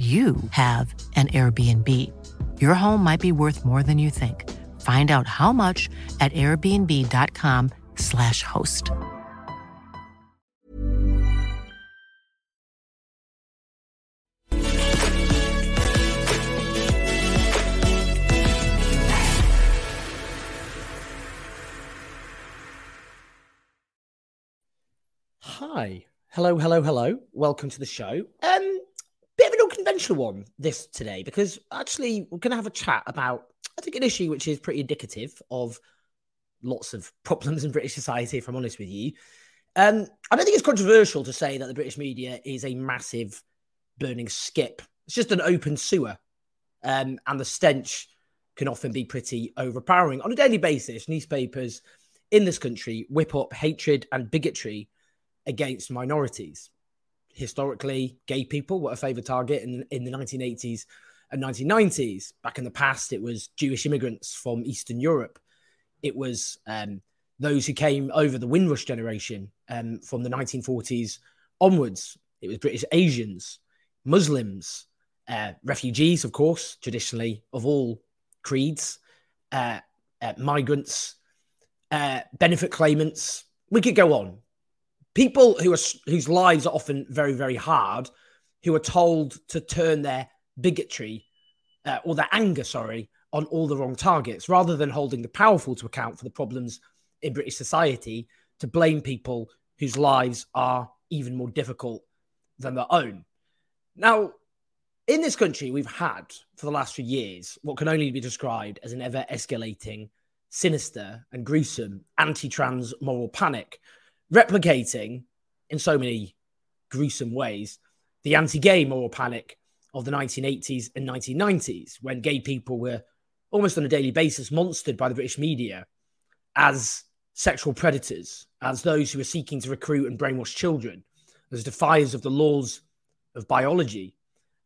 you have an Airbnb. Your home might be worth more than you think. Find out how much at airbnb.com/slash host. Hi. Hello, hello, hello. Welcome to the show. Um, unconventional one this today because actually we're going to have a chat about I think an issue which is pretty indicative of lots of problems in British society. If I'm honest with you, um, I don't think it's controversial to say that the British media is a massive burning skip. It's just an open sewer, um, and the stench can often be pretty overpowering on a daily basis. Newspapers in this country whip up hatred and bigotry against minorities historically, gay people were a favored target in, in the 1980s and 1990s. Back in the past, it was Jewish immigrants from Eastern Europe. It was um, those who came over the Windrush generation um, from the 1940s onwards. It was British Asians, Muslims, uh, refugees, of course, traditionally of all creeds, uh, uh, migrants, uh, benefit claimants. We could go on people who are whose lives are often very very hard who are told to turn their bigotry uh, or their anger sorry on all the wrong targets rather than holding the powerful to account for the problems in british society to blame people whose lives are even more difficult than their own. Now in this country we've had for the last few years what can only be described as an ever escalating sinister and gruesome anti-trans moral panic replicating in so many gruesome ways the anti-gay moral panic of the 1980s and 1990s when gay people were almost on a daily basis monstered by the british media as sexual predators as those who were seeking to recruit and brainwash children as defiers of the laws of biology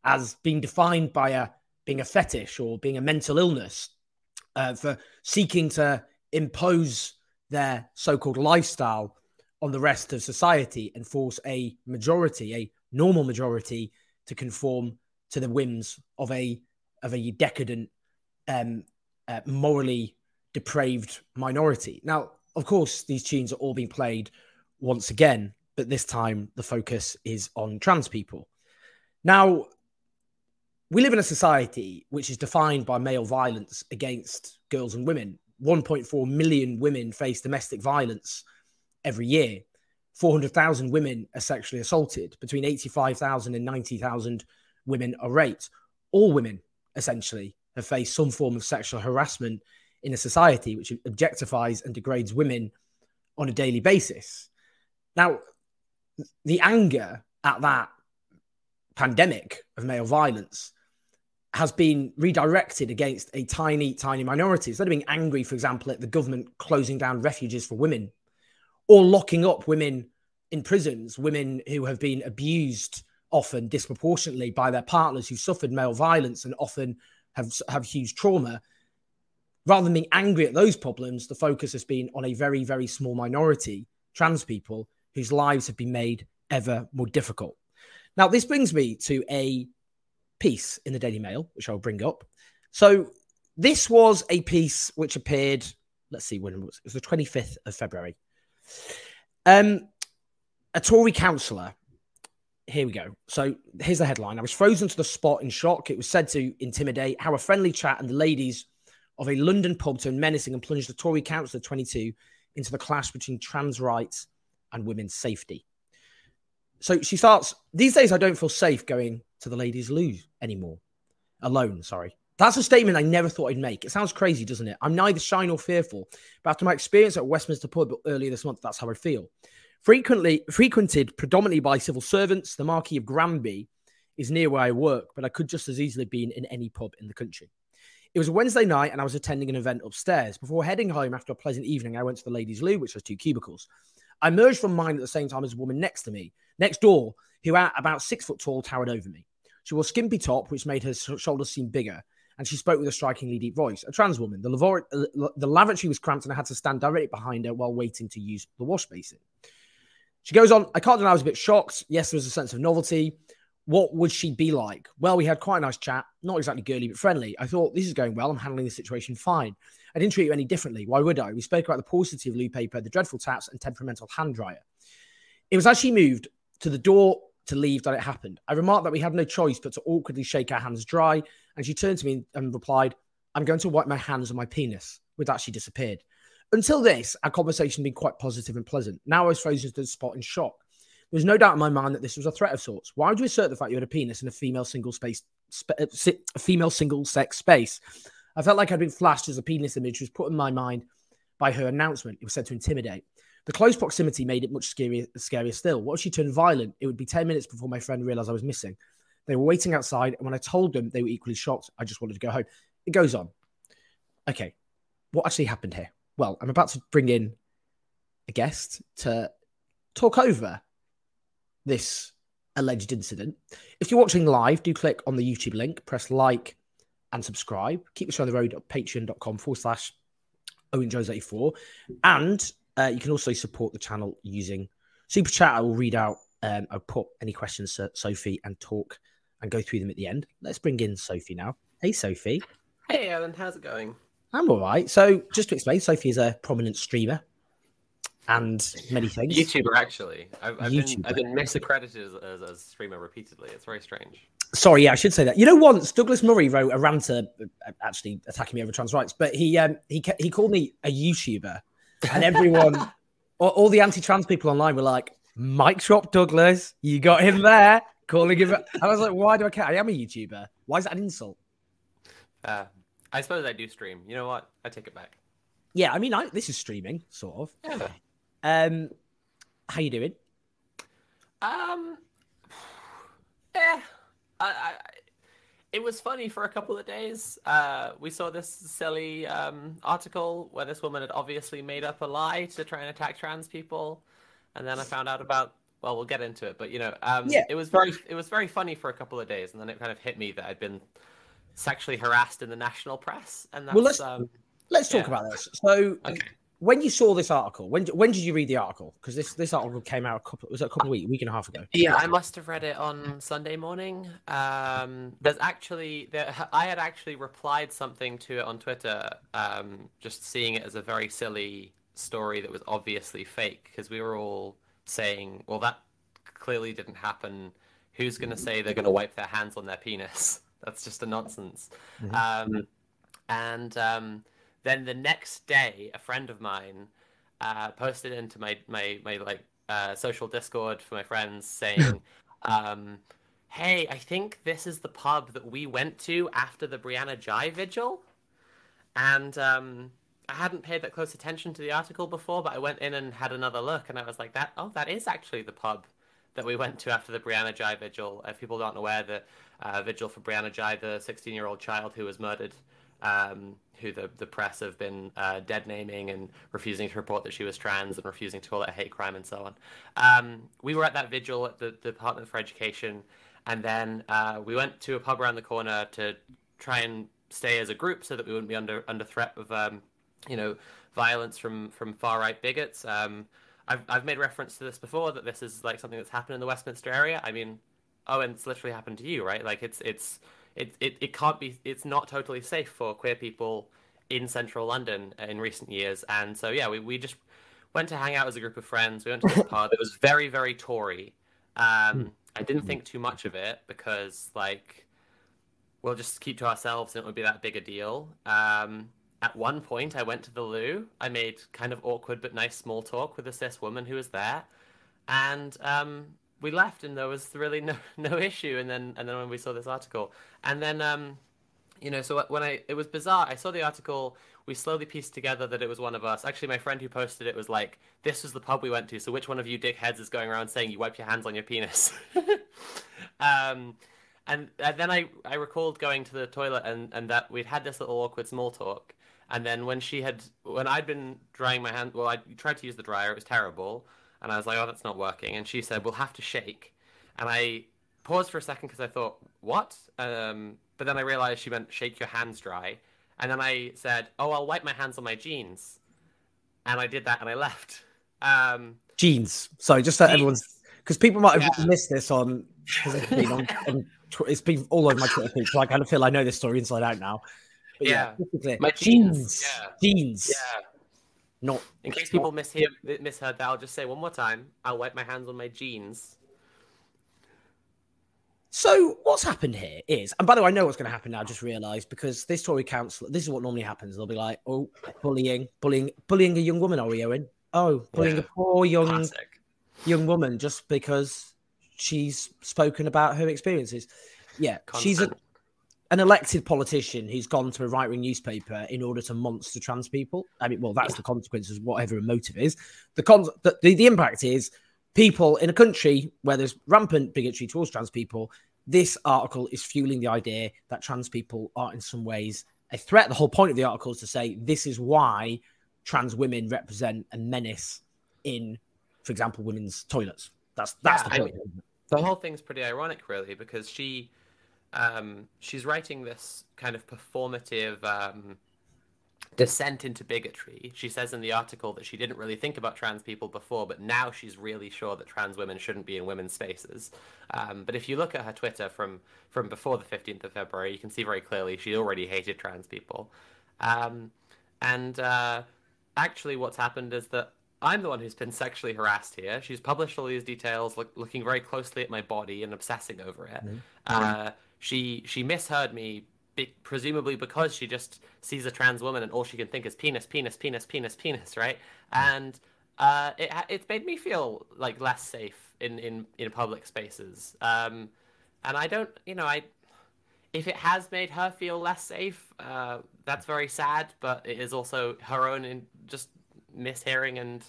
as being defined by a being a fetish or being a mental illness uh, for seeking to impose their so-called lifestyle on the rest of society and force a majority, a normal majority, to conform to the whims of a of a decadent, um, uh, morally depraved minority. Now, of course, these tunes are all being played once again, but this time the focus is on trans people. Now, we live in a society which is defined by male violence against girls and women. 1.4 million women face domestic violence every year. 400,000 women are sexually assaulted, between 85,000 and 90,000 women are raped. All women, essentially, have faced some form of sexual harassment in a society which objectifies and degrades women on a daily basis. Now, the anger at that pandemic of male violence has been redirected against a tiny, tiny minority. Instead of being angry, for example, at the government closing down refuges for women or locking up women in prisons, women who have been abused often disproportionately by their partners who suffered male violence and often have, have huge trauma. Rather than being angry at those problems, the focus has been on a very, very small minority, trans people, whose lives have been made ever more difficult. Now, this brings me to a piece in the Daily Mail, which I'll bring up. So, this was a piece which appeared, let's see when it was, it was the 25th of February. Um, a Tory councillor. Here we go. So here's the headline. I was frozen to the spot in shock. It was said to intimidate how a friendly chat and the ladies of a London pub turned menacing and plunged the Tory councillor 22 into the clash between trans rights and women's safety. So she starts, these days I don't feel safe going to the ladies' loo anymore. Alone, sorry. That's a statement I never thought I'd make. It sounds crazy, doesn't it? I'm neither shy nor fearful, but after my experience at Westminster Pub earlier this month, that's how I feel. Frequently frequented predominantly by civil servants, the Marquis of Granby is near where I work, but I could just as easily been in any pub in the country. It was a Wednesday night and I was attending an event upstairs. Before heading home after a pleasant evening, I went to the ladies' loo, which has two cubicles. I emerged from mine at the same time as a woman next to me, next door, who at about six foot tall towered over me. She wore skimpy top, which made her shoulders seem bigger, and she spoke with a strikingly deep voice. A trans woman. The, lavor- uh, the lavatory was cramped, and I had to stand directly behind her while waiting to use the wash basin. She goes on, I can't deny I was a bit shocked. Yes, there was a sense of novelty. What would she be like? Well, we had quite a nice chat, not exactly girly, but friendly. I thought, this is going well. I'm handling the situation fine. I didn't treat you any differently. Why would I? We spoke about the paucity of loo paper, the dreadful taps, and temperamental hand dryer. It was as she moved to the door to leave that it happened. I remarked that we had no choice but to awkwardly shake our hands dry, and she turned to me and replied, I'm going to wipe my hands on my penis. With that, she disappeared. Until this, our conversation had been quite positive and pleasant. Now I was frozen to the spot in shock. There was no doubt in my mind that this was a threat of sorts. Why would you assert the fact you had a penis in a female single space, sp- uh, a female single sex space? I felt like I'd been flashed as a penis image was put in my mind by her announcement. It was said to intimidate. The close proximity made it much scarier, scarier still. What if she turned violent? It would be 10 minutes before my friend realized I was missing. They were waiting outside, and when I told them, they were equally shocked. I just wanted to go home. It goes on. Okay, what actually happened here? Well, I'm about to bring in a guest to talk over this alleged incident. If you're watching live, do click on the YouTube link, press like and subscribe. Keep us on the road at patreon.com forward slash Owen Jones 84. And uh, you can also support the channel using Super Chat. I will read out, um, I'll put any questions to Sophie and talk and go through them at the end. Let's bring in Sophie now. Hey, Sophie. Hey, Alan. How's it going? I'm all right. So, just to explain, Sophie is a prominent streamer and many things. YouTuber, actually. I've, I've YouTuber. Been, I've been misaccredited as, as, a streamer repeatedly. It's very strange. Sorry, yeah, I should say that. You know, once Douglas Murray wrote a ranter, uh, actually attacking me over trans rights, but he um, he he called me a YouTuber, and everyone, all, all, the anti-trans people online were like, "Mike drop Douglas, you got him there." Calling him, I was like, "Why do I care? I am a YouTuber. Why is that an insult?" Uh, I suppose I do stream. You know what? I take it back. Yeah, I mean, I, this is streaming, sort of. Yeah. Um, how you doing? Um, yeah, I, I, it was funny for a couple of days. Uh, we saw this silly um, article where this woman had obviously made up a lie to try and attack trans people, and then I found out about. Well, we'll get into it, but you know, um, yeah. it was very, it was very funny for a couple of days, and then it kind of hit me that I'd been sexually harassed in the national press, and that's. Well, let's, um, let's talk yeah. about this. So, okay when you saw this article, when when did you read the article? Because this this article came out a couple was it a couple of weeks, week and a half ago. Yeah, I must have read it on Sunday morning. Um, there's actually there, I had actually replied something to it on Twitter, um, just seeing it as a very silly story that was obviously fake because we were all saying, well, that clearly didn't happen. Who's going to say they're going to wipe their hands on their penis? That's just a nonsense. Mm-hmm. Um, and um, then the next day, a friend of mine uh, posted into my my my like uh, social Discord for my friends saying, um, "Hey, I think this is the pub that we went to after the Brianna Ghey vigil," and um, I hadn't paid that close attention to the article before, but I went in and had another look, and I was like, "That oh, that is actually the pub." That we went to after the Brianna Ghey vigil. If people aren't aware, the uh, vigil for Brianna Ghey, the 16-year-old child who was murdered um, who the, the press have been uh, dead naming and refusing to report that she was trans and refusing to call it a hate crime and so on. Um, we were at that vigil at the, the Department for Education, and then uh, we went to a pub around the corner to try and stay as a group so that we wouldn't be under under threat of um, you know violence from from far right bigots. Um, I've I've made reference to this before that this is like something that's happened in the Westminster area. I mean, oh, and it's literally happened to you, right? Like it's it's it, it, it can't be it's not totally safe for queer people in central London in recent years. And so yeah, we, we just went to hang out as a group of friends. We went to this pub. It was very, very Tory. Um, I didn't think too much of it because like we'll just keep to ourselves and it would be that big a deal. Um, at one point I went to the loo. I made kind of awkward but nice small talk with a cis woman who was there. And um, we left and there was really no no issue and then and then when we saw this article and then um you know so when i it was bizarre i saw the article we slowly pieced together that it was one of us actually my friend who posted it was like this was the pub we went to so which one of you dickheads is going around saying you wipe your hands on your penis um and, and then I I recalled going to the toilet and and that we'd had this little awkward small talk. And then when she had when I'd been drying my hand, well, I tried to use the dryer. It was terrible, and I was like, "Oh, that's not working." And she said, "We'll have to shake." And I paused for a second because I thought, "What?" Um, but then I realized she meant shake your hands dry. And then I said, "Oh, I'll wipe my hands on my jeans," and I did that, and I left. Um, jeans. Sorry, just so Jeans. everyone's because people might have Yeah. missed this on it's been on, on tw- it's been all over my Twitter feed, so I kind of feel I know this story inside out now. But Yeah. just to be clear, My jeans, jeans, yeah. jeans, yeah. not In case people mishear, misheard that, I'll just say one more time. I'll wipe my hands on my jeans. So what's happened here is, and by the way, I know what's going to happen now. I just realised because this Tory council, this is what normally happens. They'll be like, "Oh, bullying, bullying, bullying a young woman." Are we Owen? Oh, bullying Yeah. a poor young Classic. young woman just because she's spoken about her experiences. Yeah, she's a, Constant. An elected politician who's gone to a right wing newspaper in order to monster trans people. I mean, well, that's the consequences, whatever her motive is. The, con- the, the the impact is people in a country where there's rampant bigotry towards trans people. This article is fueling the idea that trans people are in some ways a threat. The whole point of the article is to say this is why trans women represent a menace in, for example, women's toilets. That's that's Yeah, the I- point. the whole thing's pretty ironic, really, because she, um, she's writing this kind of performative um, descent into bigotry. She says in the article that she didn't really think about trans people before, but now she's really sure that trans women shouldn't be in women's spaces. Um, but if you look at her Twitter from from before the fifteenth of February, you can see very clearly she already hated trans people. Um, and uh, actually, what's happened is that I'm the one who's been sexually harassed here. She's published all these details, look, looking very closely at my body and obsessing over it. Uh, she she misheard me, be, presumably because she just sees a trans woman and all she can think is penis, penis, penis, penis, penis, right? And uh, it it's made me feel like less safe in in in public spaces. Um, and I don't, you know, I if it has made her feel less safe, uh, that's very sad. But it is also her own in just mishearing and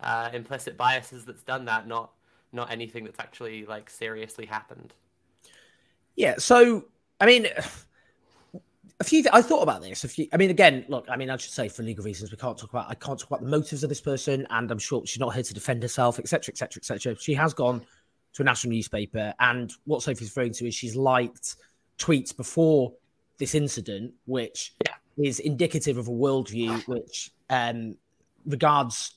uh, implicit biases that's done that, not not anything that's actually like seriously happened. Yeah. So, I mean, a few. Th- I thought about this. A few. I mean, again, look. I mean, I should say for legal reasons, we can't talk about. I can't talk about the motives of this person, and I'm sure she's not here to defend herself, etc., etc., etc. She has gone to a national newspaper, and what Sophie's referring to is she's liked tweets before this incident, which is indicative of a worldview which um, regards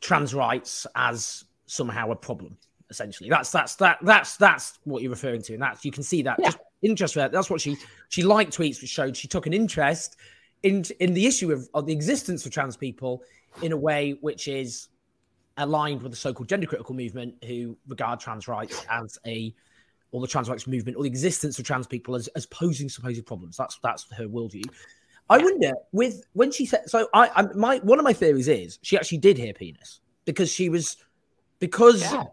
trans rights as somehow a problem. Essentially, that's that's that that's that's what you're referring to, and that's you can see that just interest for that. That's what she she liked tweets which showed she took an interest in in the issue of, of the existence of trans people in a way which is aligned with the so-called gender critical movement who regard trans rights as a or the trans rights movement or the existence of trans people as, as posing supposed problems. That's that's her worldview. I wonder with when she said so. I, I my one of my theories is she actually did hear penis because she was because Yeah.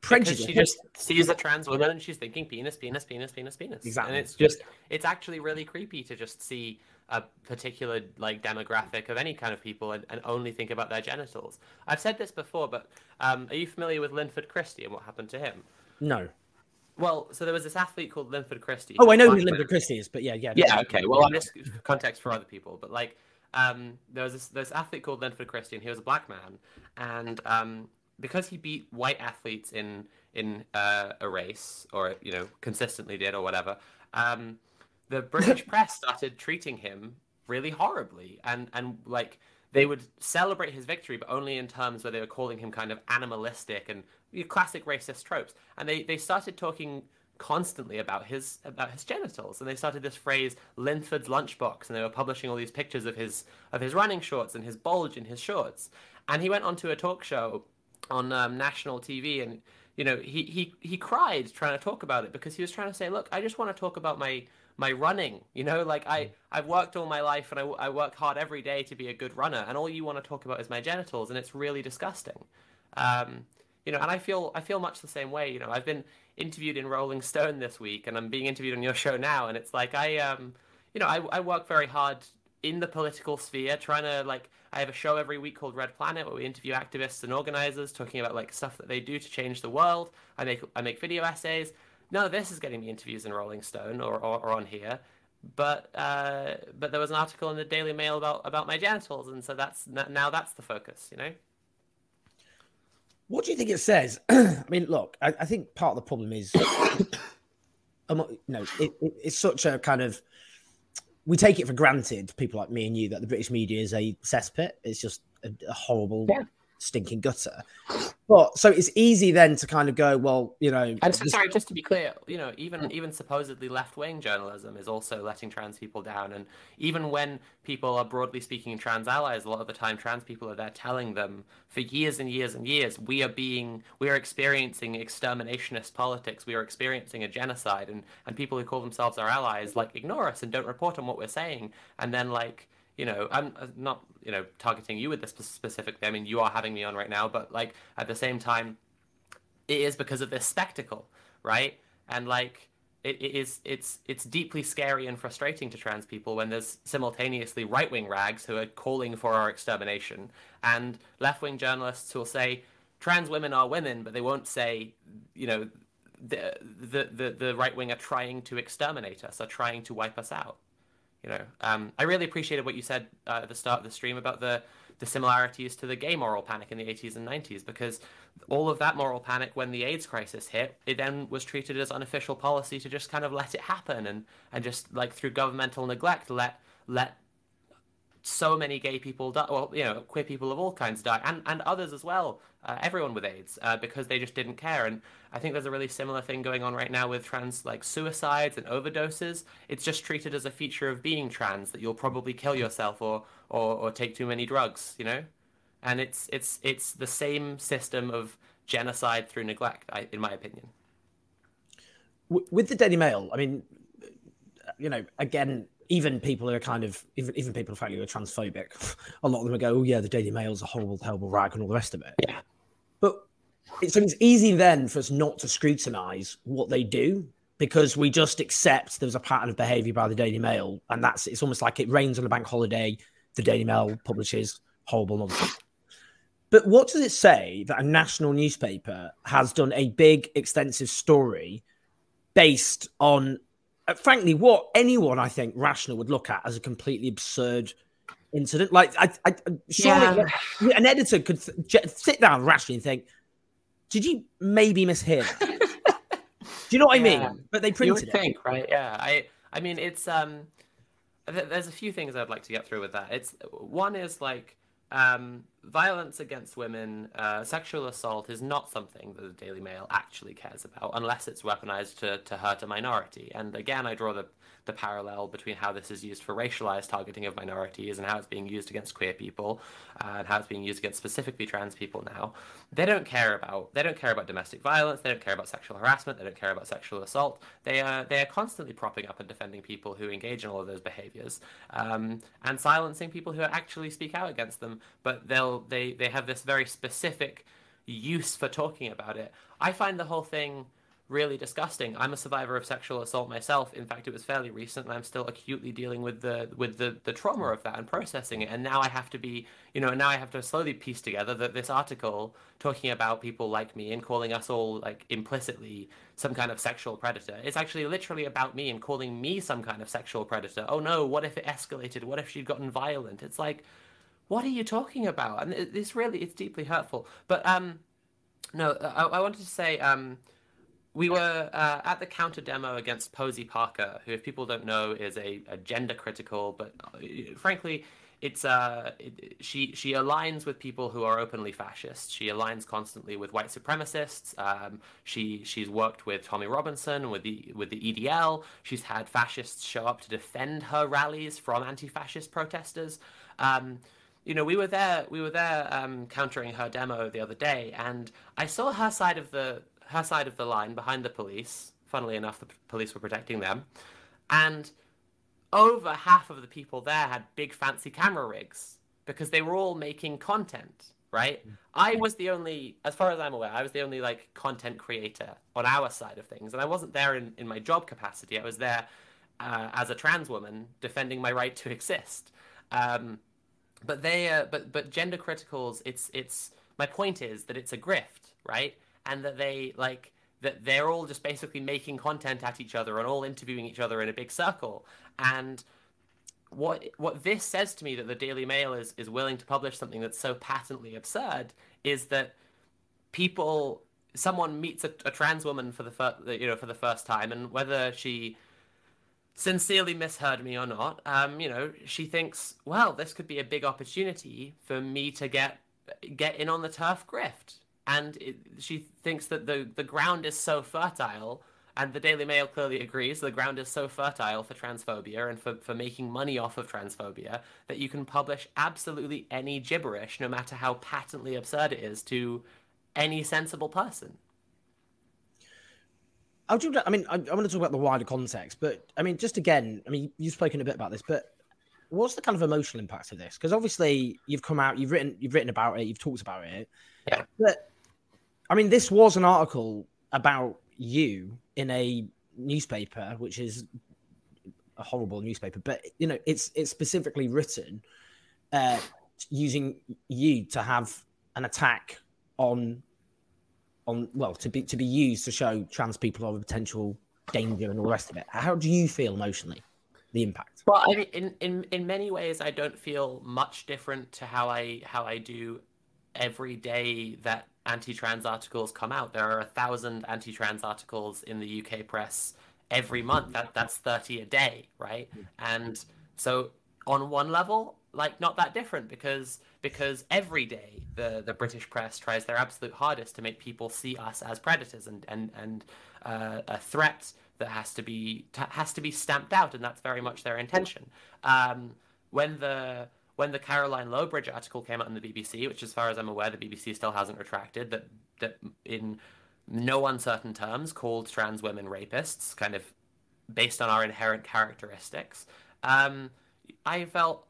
Prejudice. Because she just sees a trans woman and she's thinking penis, penis, penis, penis, penis. Exactly. And it's just, it's actually really creepy to just see a particular like demographic of any kind of people and, and only think about their genitals. I've said this before, but um, are you familiar with Linford Christie and what happened to him? no. Well, so there was this athlete called Linford Christie. Oh, I know who Linford Christie is, but yeah, yeah, yeah, okay. Well, I'm just context for other people, but like, um, there was this, this athlete called Linford Christie, and he was a black man, and um, because he beat white athletes in in uh, a race, or you know, consistently did, or whatever, um, the British press started treating him really horribly, and and like they would celebrate his victory, but only in terms where they were calling him kind of animalistic and you know, classic racist tropes. And they, they started talking constantly about his about his genitals, and they started this phrase Linford's lunchbox, and they were publishing all these pictures of his of his running shorts and his bulge in his shorts. And he went onto a talk show on um, national TV, and you know he he he cried trying to talk about it because he was trying to say, look, I just want to talk about my my running you know? Like i i've worked all my life and I, I work hard every day to be a good runner and all you want to talk about is my genitals and it's really disgusting. Um you know and i feel i feel much the same way you know? I've been interviewed in rolling stone this week and i'm being interviewed on your show now and it's like i um you know i, I work very hard in the political sphere trying to like i have a show every week called red planet where we interview activists and organizers talking about like stuff that they do to change the world i make i make video essays none of this is getting me interviews in Rolling Stone or, or, or on here. But uh, but there was an article in the Daily Mail about about my genitals, and so that's now that's the focus, you know. What do you think it says? I mean, look, I, I, think part of the problem is, um, it, it, it's such a kind of we take it for granted, people like me and you, that the British media is a cesspit. It's just a, a horrible yeah stinking gutter. But so it's easy then to kind of go, well, you know. And so, sorry, just to be clear, you know, even even supposedly left wing journalism is also letting trans people down, and even when people are broadly speaking trans allies, a lot of the time trans people are there telling them for years and years and years, we are being, we are experiencing exterminationist politics, we are experiencing a genocide, and and people who call themselves our allies like ignore us and don't report on what we're saying, and then like you know, I'm uh, not, you know, targeting you with this specifically. I mean, you are having me on right now, but like at the same time, it is because of this spectacle, right? And like, it, it is, it's, it's deeply scary and frustrating to trans people when there's simultaneously right wing rags who are calling for our extermination and left wing journalists who will say trans women are women, but they won't say, you know, the the the, the right wing are trying to exterminate us, are trying to wipe us out you know, um, I really appreciated what you said uh, at the start of the stream about the the similarities to the gay moral panic in the 80s and 90s because all of that moral panic when the AIDS crisis hit, it then was treated as unofficial policy to just kind of let it happen and and just like through governmental neglect let let so many gay people die, well, you know, queer people of all kinds die, and, and others as well, uh, everyone with AIDS, uh, because they just didn't care. And I think there's a really similar thing going on right now with trans, like suicides and overdoses. It's just treated as a feature of being trans that you'll probably kill yourself or, or, or take too many drugs, you know? And it's, it's, it's the same system of genocide through neglect, I, in my opinion. With the Daily Mail, I mean, you know, again, even people who are kind of even even people who are transphobic, a lot of them will go, "Oh yeah, the Daily Mail's a horrible, terrible rag," and all the rest of it. Yeah. But it's, so it's easy then for us not to scrutinise what they do because we just accept there's a pattern of behaviour by the Daily Mail, and that's it's almost like it rains on a bank holiday. The Daily Mail publishes horrible nonsense. But what does it say that a national newspaper has done a big, extensive story based on frankly, what anyone I think rational would look at as a completely absurd incident. Like, I, I surely yeah. an editor could th- sit down rationally and think, "Did you maybe mishear?" Do you know what yeah. I mean? But they printed you would it. think, right? Yeah. I, I mean, it's um, th- there's a few things I'd like to get through with that. It's one is like um, violence against women, uh, sexual assault is not something that the Daily Mail actually cares about unless it's weaponized to, to hurt a minority. And again, I draw the the parallel between how this is used for racialized targeting of minorities and how it's being used against queer people uh, and how it's being used against specifically trans people now. They don't care about they don't care about domestic violence. They don't care about sexual harassment. They don't care about sexual assault. They are they are constantly propping up and defending people who engage in all of those behaviors um, and silencing people who actually speak out against them. But they'll they they have this very specific use for talking about it. I find the whole thing really disgusting. I'm a survivor of sexual assault myself. In fact, it was fairly recent, and I'm still acutely dealing with the with the the trauma of that and processing it. And now I have to be, you know, now I have to slowly piece together that this article talking about people like me and calling us all like implicitly some kind of sexual predator. It's actually literally about me and calling me some kind of sexual predator. Oh no, what if it escalated? What if she'd gotten violent? It's like, what are you talking about? And it's really it's deeply hurtful. But um, no, I, I wanted to say um we were uh, at the counter demo against Posie Parker, who, if people don't know, is a, a gender critical, but uh, frankly, it's uh, it, she she aligns with people who are openly fascist. She aligns constantly with white supremacists. Um, she she's worked with Tommy Robinson with the with the EDL. She's had fascists show up to defend her rallies from anti-fascist protesters. Um, you know, we were there. We were there um, countering her demo the other day, and I saw her side of the her side of the line behind the police. Funnily enough, the police were protecting them. And over half of the people there had big fancy camera rigs because they were all making content, right? Mm. I was the only, as far as I'm aware, I was the only like content creator on our side of things. And I wasn't there in, in my job capacity. I was there uh, as a trans woman defending my right to exist. Um, but they, uh, but, but gender criticals, it's, it's, my point is that it's a grift, right? And that they like that they're all just basically making content at each other and all interviewing each other in a big circle. And what what this says to me that the Daily Mail is is willing to publish something that's so patently absurd is that people someone meets a, a trans woman for the first you know for the first time and whether she sincerely misheard me or not um you know she thinks well this could be a big opportunity for me to get get in on the TERF grift and it, she thinks that the the ground is so fertile and the Daily Mail clearly agrees the ground is so fertile for transphobia and for, for making money off of transphobia that you can publish absolutely any gibberish, no matter how patently absurd it is, to any sensible person. I, do, I mean, I, I want to talk about the wider context, but I mean, just again, I mean, you've spoken a bit about this, but what's the kind of emotional impact of this? Because obviously, you've come out, you've written, you've written about it, you've talked about it. Yeah. But I mean, this was an article about you in a newspaper, which is a horrible newspaper, but you know, it's it's specifically written uh, using you to have an attack on on well to be to be used to show trans people are a potential danger and all the rest of it. How do you feel emotionally? The impact. Well, I mean, in, in in many ways, I don't feel much different to how I how I do every day that anti-trans articles come out. There are a thousand anti-trans articles in the UK press every month. That that's thirty a day, right? And so on one level, like not that different because because every day the the British press tries their absolute hardest to make people see us as predators and and and uh, a threat that has to be has to be stamped out, and that's very much their intention. Um, when the when the Caroline Lowbridge article came out in the BBC, which, as far as I'm aware, the BBC still hasn't retracted, that that in no uncertain terms called trans women rapists, kind of based on our inherent characteristics. Um, I felt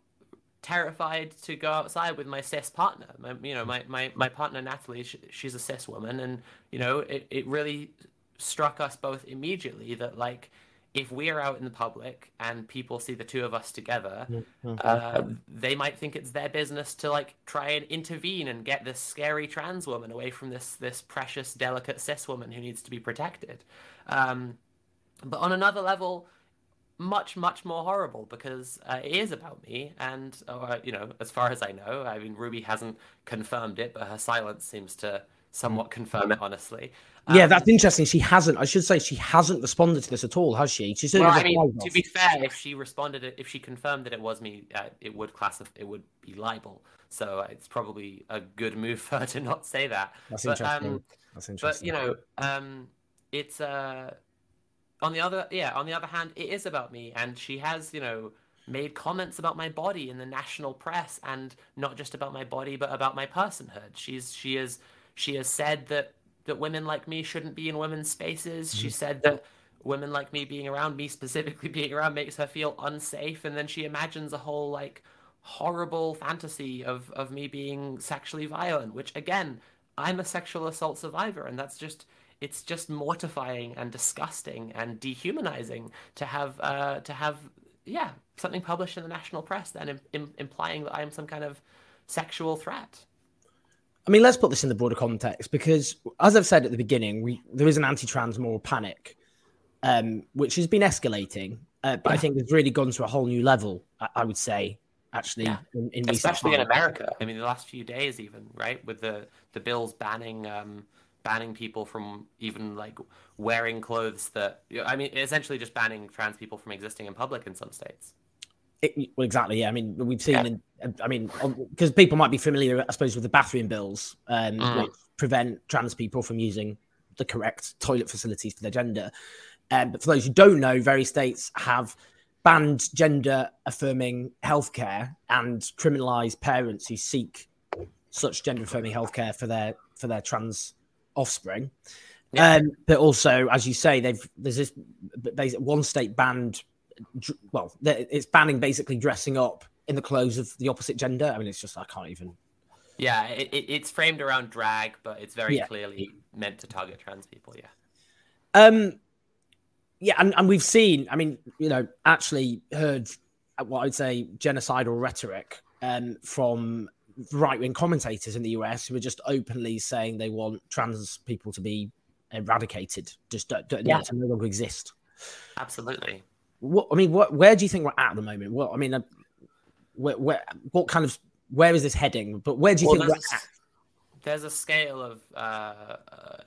terrified to go outside with my cis partner. My, you know, my, my, my partner Natalie, she, she's a cis woman, and you know, it, it really struck us both immediately that like if we're out in the public and people see the two of us together, mm-hmm. uh, they might think it's their business to like try and intervene and get this scary trans woman away from this this precious, delicate cis woman who needs to be protected. Um, but on another level, much much more horrible because uh, it is about me, and uh, you know, as far as I know, I mean, Ruby hasn't confirmed it, but her silence seems to somewhat confirm it, honestly. Yeah, um, that's interesting. She hasn't. I should say she hasn't responded to this at all, has she? She's well, I mean, to be fair, if she responded, if she confirmed that it was me, uh, it would classify, it would be libel. So uh, it's probably a good move for her to not say that. That's but, interesting. Um, that's interesting. But you know, um, it's uh, on the other, yeah, on the other hand, it is about me, and she has, you know, made comments about my body in the national press, and not just about my body, but about my personhood. She's she is she has said that that women like me shouldn't be in women's spaces. Mm-hmm. She said that women like me being around me specifically being around makes her feel unsafe and then she imagines a whole like horrible fantasy of of me being sexually violent which again I'm a sexual assault survivor and that's just it's just mortifying and disgusting and dehumanizing to have uh to have yeah something published in the national press then Im- Im- implying that I'm some kind of sexual threat I mean, let's put this in the broader context because, as I've said at the beginning, we, there is an anti-trans moral panic, um, which has been escalating, uh, but yeah. I think it's really gone to a whole new level. I, I would say, actually, yeah. in, in especially in America. I mean, the last few days, even right, with the the bills banning um, banning people from even like wearing clothes that I mean, essentially just banning trans people from existing in public in some states. It, well, exactly. Yeah. I mean, we've seen. Yeah. In, I mean, because people might be familiar, I suppose, with the bathroom bills, um, mm. which prevent trans people from using the correct toilet facilities for their gender. Um, but for those who don't know, various states have banned gender affirming healthcare and criminalized parents who seek such gender affirming healthcare for their for their trans offspring. Yeah. Um, but also, as you say, they've there's this one state banned well, it's banning basically dressing up in the clothes of the opposite gender. I mean, it's just I can't even. Yeah, it, it, it's framed around drag, but it's very yeah. clearly meant to target trans people. Yeah. Um. Yeah, and, and we've seen. I mean, you know, actually heard what I'd say genocidal rhetoric um, from right wing commentators in the US who are just openly saying they want trans people to be eradicated, just don't, don't Yeah. to no longer exist. Absolutely. What I mean, what where do you think we're at at the moment? Well, I mean, uh, where, where what kind of where is this heading? But where do you Well, think we're there's, at? there's a scale of, uh, uh,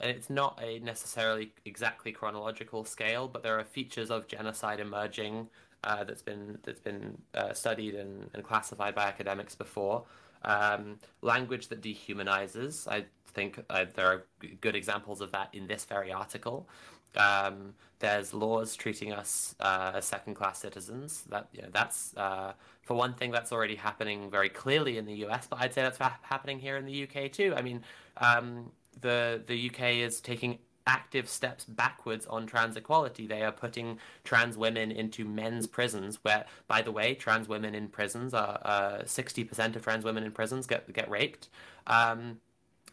and it's not a necessarily exactly chronological scale, but there are features of genocide emerging uh, that's been that's been uh, studied and, and classified by academics before. Um, language that dehumanizes, I think uh, there are good examples of that in this very article. Um, there's laws treating us uh, as second-class citizens. That you know, that's uh, for one thing that's already happening very clearly in the US, but I'd say that's fa- happening here in the UK too. I mean, um, the the UK is taking active steps backwards on trans equality. They are putting trans women into men's prisons, where, by the way, trans women in prisons are sixty percent of trans women in prisons get get raped, um,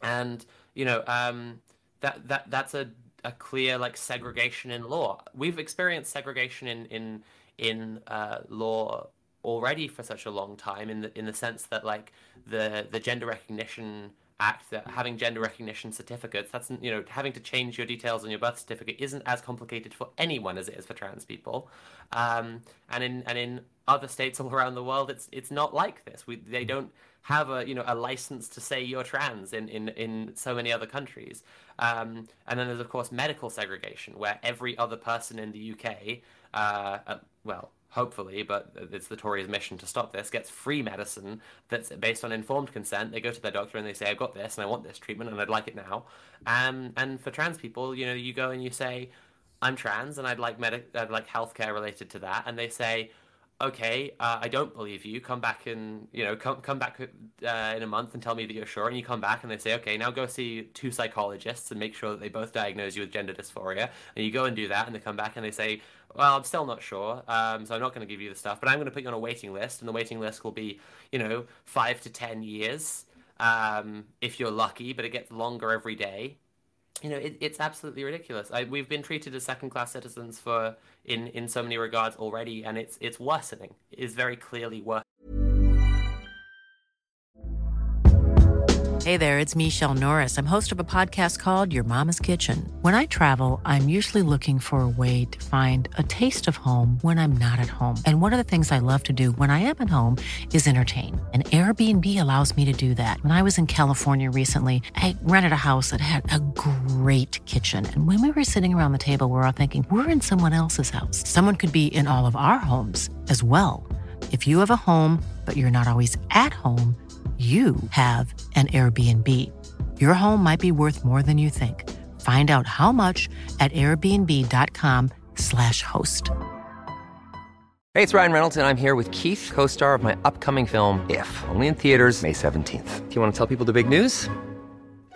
and you know um, that that that's a a clear like segregation in law. We've experienced segregation in in in uh, law already for such a long time in the in the sense that like the the gender recognition act that having gender recognition certificates that's you know having to change your details on your birth certificate isn't as complicated for anyone as it is for trans people. Um, and in and in other states all around the world it's it's not like this. We they don't have a you know a license to say you're trans in in in so many other countries um, and then there's of course medical segregation where every other person in the UK uh, uh, well hopefully, but it's the Tories' mission to stop this, gets free medicine that's based on informed consent. They go to their doctor and they say, I've got this and I want this treatment and I'd like it now. Um, and for trans people, you know, you go and you say, I'm trans and I'd like medic, I'd like healthcare related to that. And they say, okay, uh, I don't believe you. Come back and you know, come come back uh, in a month and tell me that you're sure. And you come back and they say, okay, now go see two psychologists and make sure that they both diagnose you with gender dysphoria. And you go and do that, and they come back and they say, well, I'm still not sure, um, so I'm not going to give you the stuff, but I'm going to put you on a waiting list, and the waiting list will be, you know, five to ten years um, if you're lucky, but it gets longer every day you know, it, it's absolutely ridiculous. I, we've been treated as second-class citizens for in in so many regards already, and it's it's worsening. It is very clearly worse. Hey there, it's Michele Norris. I'm host of a podcast called Your Mama's Kitchen. When I travel, I'm usually looking for a way to find a taste of home when I'm not at home. And one of the things I love to do when I am at home is entertain. And Airbnb allows me to do that. When I was in California recently, I rented a house that had a great kitchen. And when we were sitting around the table, we we're all thinking, we're in someone else's house. Someone could be in all of our homes as well. If you have a home, but you're not always at home, you have an Airbnb. Your home might be worth more than you think. Find out how much at airbnb.com/slash host. Hey, it's Ryan Reynolds, and I'm here with Keith, co star of my upcoming film, If, only in theaters, May 17th. Do you want to tell people the big news?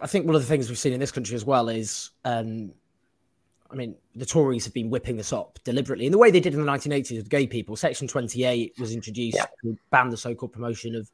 I think one of the things we've seen in this country as well is, um, I mean, the Tories have been whipping this up deliberately in the way they did in the 1980s with gay people. Section 28 was introduced Yeah. to ban the so-called promotion of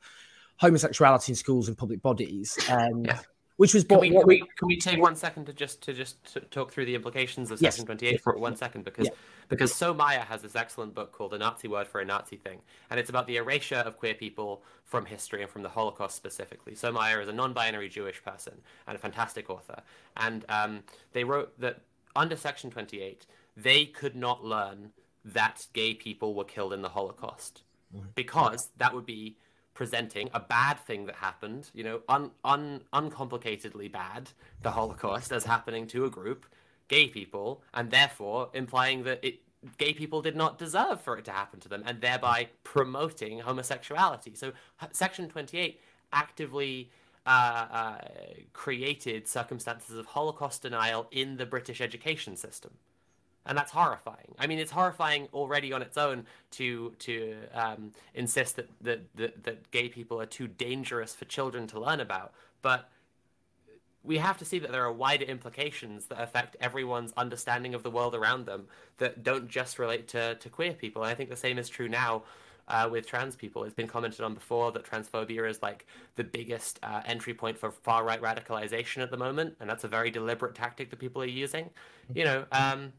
homosexuality in schools and public bodies, um, Yeah. which was Can we, can we can we take one second to just to just to talk through the implications of Yes. Section 28 for one second because Yeah. Because So Maya has this excellent book called The Nazi Word for a Nazi Thing, and it's about the erasure of queer people from history and from the Holocaust specifically. So Maya is a non-binary Jewish person and a fantastic author, and um, they wrote that under Section 28 they could not learn that gay people were killed in the Holocaust. Because that would be presenting a bad thing that happened, you know, un, un, uncomplicatedly bad, the Holocaust, as happening to a group, gay people, and therefore implying that it, gay people did not deserve for it to happen to them, and thereby promoting homosexuality. So, Section 28 actively uh, uh, created circumstances of Holocaust denial in the British education system and that's horrifying. I mean, it's horrifying already on its own to to um, insist that, that that that gay people are too dangerous for children to learn about. But we have to see that there are wider implications that affect everyone's understanding of the world around them that don't just relate to, to queer people. And I think the same is true now uh, with trans people. It's been commented on before that transphobia is like the biggest uh, entry point for far right radicalization at the moment, and that's a very deliberate tactic that people are using. You know, um,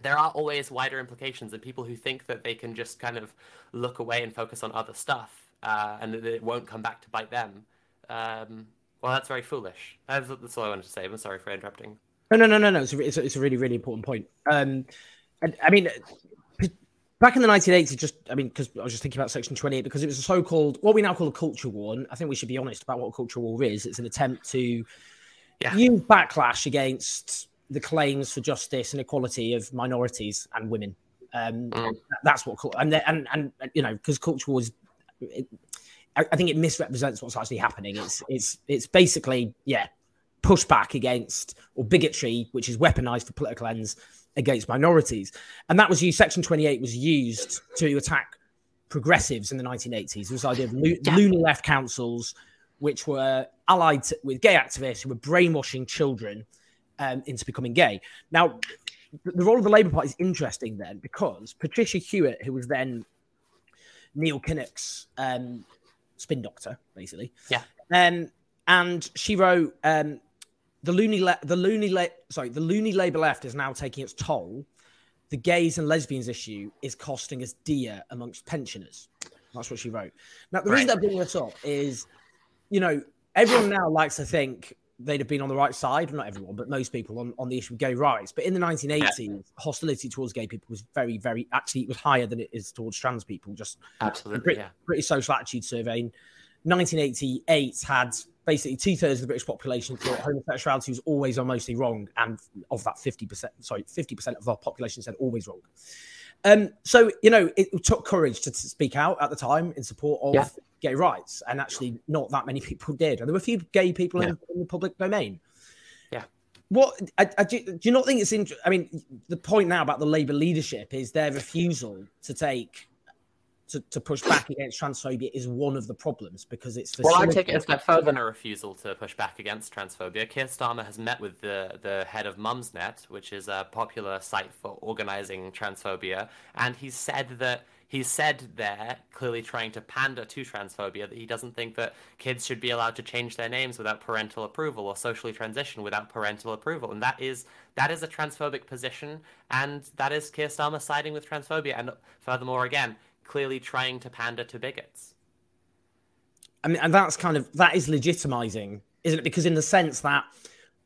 there are always wider implications, and people who think that they can just kind of look away and focus on other stuff, uh, and that it won't come back to bite them. Um, well, that's very foolish. That's, that's all I wanted to say. I'm sorry for interrupting. No, no, no, no, no. It's a, it's a, it's a really, really important point. Um, and I mean, back in the 1980s, just I mean, because I was just thinking about Section 28 because it was a so-called what we now call a culture war. And I think we should be honest about what a culture war is. It's an attempt to yeah. use backlash against the claims for justice and equality of minorities and women. Um, mm. That's what and and and you know because culture wars. It, I think it misrepresents what's actually happening. It's it's it's basically yeah, pushback against or bigotry, which is weaponized for political ends against minorities. And that was used, Section 28 was used to attack progressives in the 1980s. It was the idea of lo- yeah. loony left councils, which were allied to, with gay activists who were brainwashing children um, into becoming gay. Now, the role of the Labour Party is interesting then because Patricia Hewitt, who was then Neil Kinnock's um, spin doctor, basically. Yeah. Um, and she wrote um, the loony le- the loony le- sorry the loony Labour left is now taking its toll. The gays and lesbians issue is costing us dear amongst pensioners. That's what she wrote. Now the right. reason I bring this up is, you know, everyone now likes to think they'd have been on the right side. Not everyone, but most people on, on the issue of gay rights. But in the 1980s, yeah. hostility towards gay people was very, very actually it was higher than it is towards trans people. Just absolutely, pretty, yeah. British social attitude survey. in 1988 had basically two thirds of the British population thought homosexuality was always or mostly wrong, and of that 50%, sorry, 50% of the population said always wrong. Um, so you know, it took courage to, to speak out at the time in support of yeah. gay rights, and actually, not that many people did. And there were a few gay people yeah. in, in, the public domain. Yeah. What I, I, do, do, you not think it's? I mean, the point now about the Labour leadership is their refusal to take to, to push back against transphobia is one of the problems because it's well i take it a step further than a refusal to push back against transphobia keir starmer has met with the, the head of mumsnet which is a popular site for organizing transphobia and he said that he's said there, clearly trying to pander to transphobia, that he doesn't think that kids should be allowed to change their names without parental approval or socially transition without parental approval. And that is that is a transphobic position, and that is Keir Starmer siding with transphobia. And furthermore, again, clearly trying to pander to bigots. I mean, and that's kind of that is legitimizing, isn't it? Because in the sense that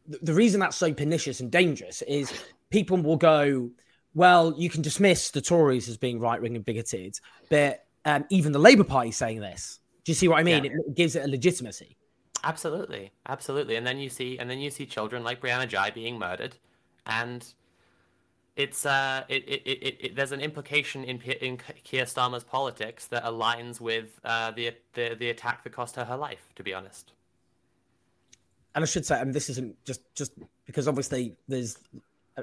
the reason that's so pernicious and dangerous is people will go, well, you can dismiss the Tories as being right wing and bigoted, but um, even the Labour Party saying this. Do you see what I mean? Yeah. It, it gives it a legitimacy. Absolutely, absolutely. And then you see, and then you see children like Brianna Ghey being murdered, and it's uh, it, it, it, it, there's an implication in in Keir Starmer's politics that aligns with uh, the, the the attack that cost her her life. To be honest, and I should say, I mean, this isn't just just because obviously there's.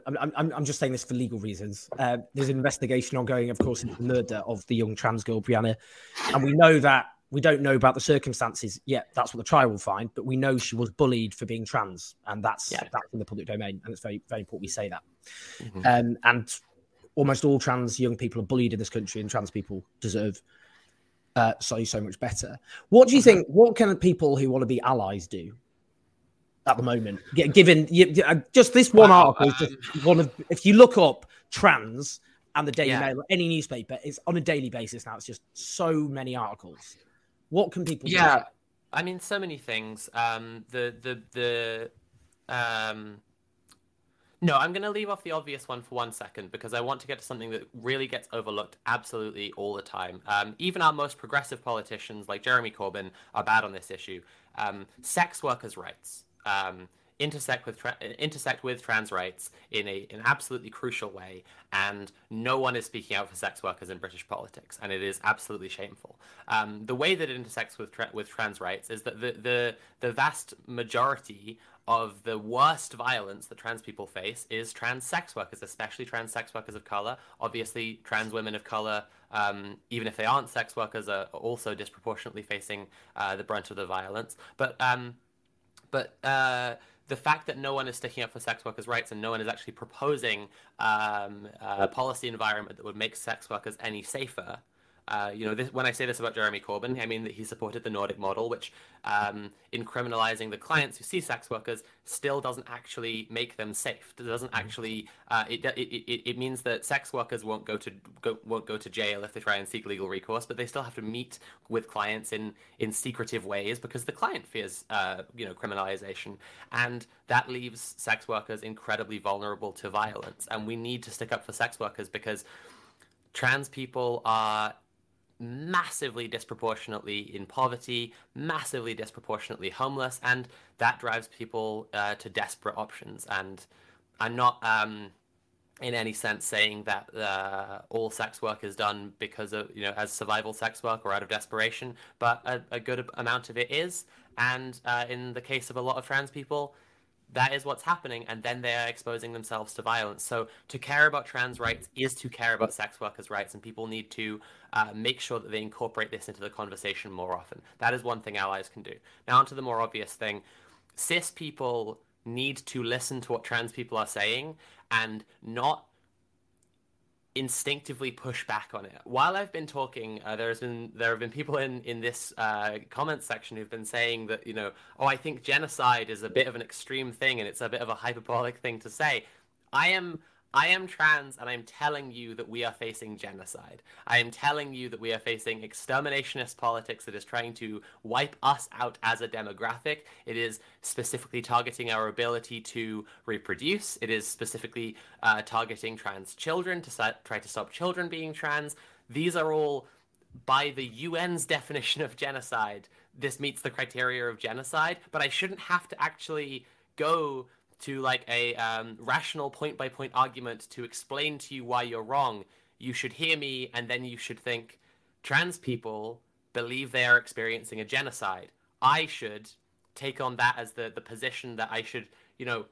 I'm, I'm, I'm just saying this for legal reasons. Uh, there's an investigation ongoing, of course, into the murder of the young trans girl Brianna, and we know that we don't know about the circumstances yet. That's what the trial will find, but we know she was bullied for being trans, and that's yeah. that's in the public domain, and it's very very important we say that. Mm-hmm. Um, and almost all trans young people are bullied in this country, and trans people deserve uh, so so much better. What do you think? What can people who want to be allies do at the moment? Given you, uh, just this one wow, article, um... just one of if you look up trans and the Daily yeah. Mail, any newspaper, is on a daily basis now. It's just so many articles. What can people yeah. do? I mean, so many things. Um, the the the um, no, I'm going to leave off the obvious one for one second because I want to get to something that really gets overlooked absolutely all the time. Um, even our most progressive politicians, like Jeremy Corbyn, are bad on this issue. Um, sex workers' rights. Um, intersect with tra- intersect with trans rights in a an absolutely crucial way, and no one is speaking out for sex workers in British politics, and it is absolutely shameful. Um, the way that it intersects with tra- with trans rights is that the the the vast majority of the worst violence that trans people face is trans sex workers, especially trans sex workers of color. Obviously, trans women of color, um, even if they aren't sex workers, are also disproportionately facing uh, the brunt of the violence. But um, but uh, the fact that no one is sticking up for sex workers' rights and no one is actually proposing um, a policy environment that would make sex workers any safer uh, you know, this, when I say this about Jeremy Corbyn, I mean that he supported the Nordic model, which, um, in criminalizing the clients who see sex workers, still doesn't actually make them safe. It doesn't mm-hmm. actually. Uh, it, it, it, it means that sex workers won't go to go, won't go to jail if they try and seek legal recourse, but they still have to meet with clients in in secretive ways because the client fears, uh, you know, criminalization, and that leaves sex workers incredibly vulnerable to violence. And we need to stick up for sex workers because trans people are massively disproportionately in poverty, massively disproportionately homeless, and that drives people uh, to desperate options. And I'm not um, in any sense saying that uh, all sex work is done because of, you know, as survival sex work or out of desperation, but a, a good amount of it is. And uh, in the case of a lot of trans people, that is what's happening, and then they are exposing themselves to violence. So to care about trans rights is to care about sex workers' rights, and people need to uh, make sure that they incorporate this into the conversation more often. That is one thing allies can do. Now, onto the more obvious thing: cis people need to listen to what trans people are saying and not instinctively push back on it. While I've been talking, uh, there's been there have been people in in this uh, comment section who've been saying that you know, oh, I think genocide is a bit of an extreme thing and it's a bit of a hyperbolic thing to say. I am I am trans and I'm telling you that we are facing genocide. I am telling you that we are facing exterminationist politics that is trying to wipe us out as a demographic. It is specifically targeting our ability to reproduce. It is specifically uh, targeting trans children to try to stop children being trans. These are all, by the UN's definition of genocide, this meets the criteria of genocide, but I shouldn't have to actually go to like a um, rational point by point argument to explain to you why you're wrong, you should hear me and then you should think trans people believe they are experiencing a genocide. I should take on that as the, the position that I should, you know,